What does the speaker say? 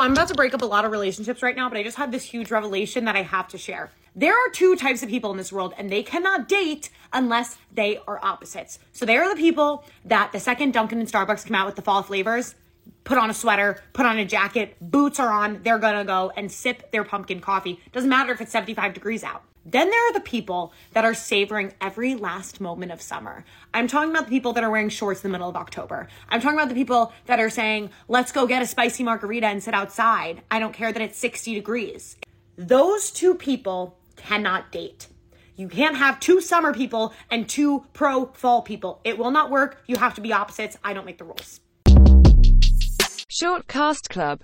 I'm about to break up a lot of relationships right now, but I just had this huge revelation that I have to share. There are two types of people in this world, and they cannot date unless they are opposites. So they are the people that the second Dunkin' and Starbucks come out with the fall flavors, put on a sweater, put on a jacket, boots are on, they're gonna go and sip their pumpkin coffee. Doesn't matter if it's 75 degrees out. Then there are the people that are savoring every last moment of summer. I'm talking about the people that are wearing shorts in the middle of October. I'm talking about the people that are saying, let's go get a spicy margarita and sit outside. I don't care that it's 60 degrees. Those two people cannot date. You can't have two summer people and two pro fall people. It will not work. You have to be opposites. I don't make the rules. Short Cast Club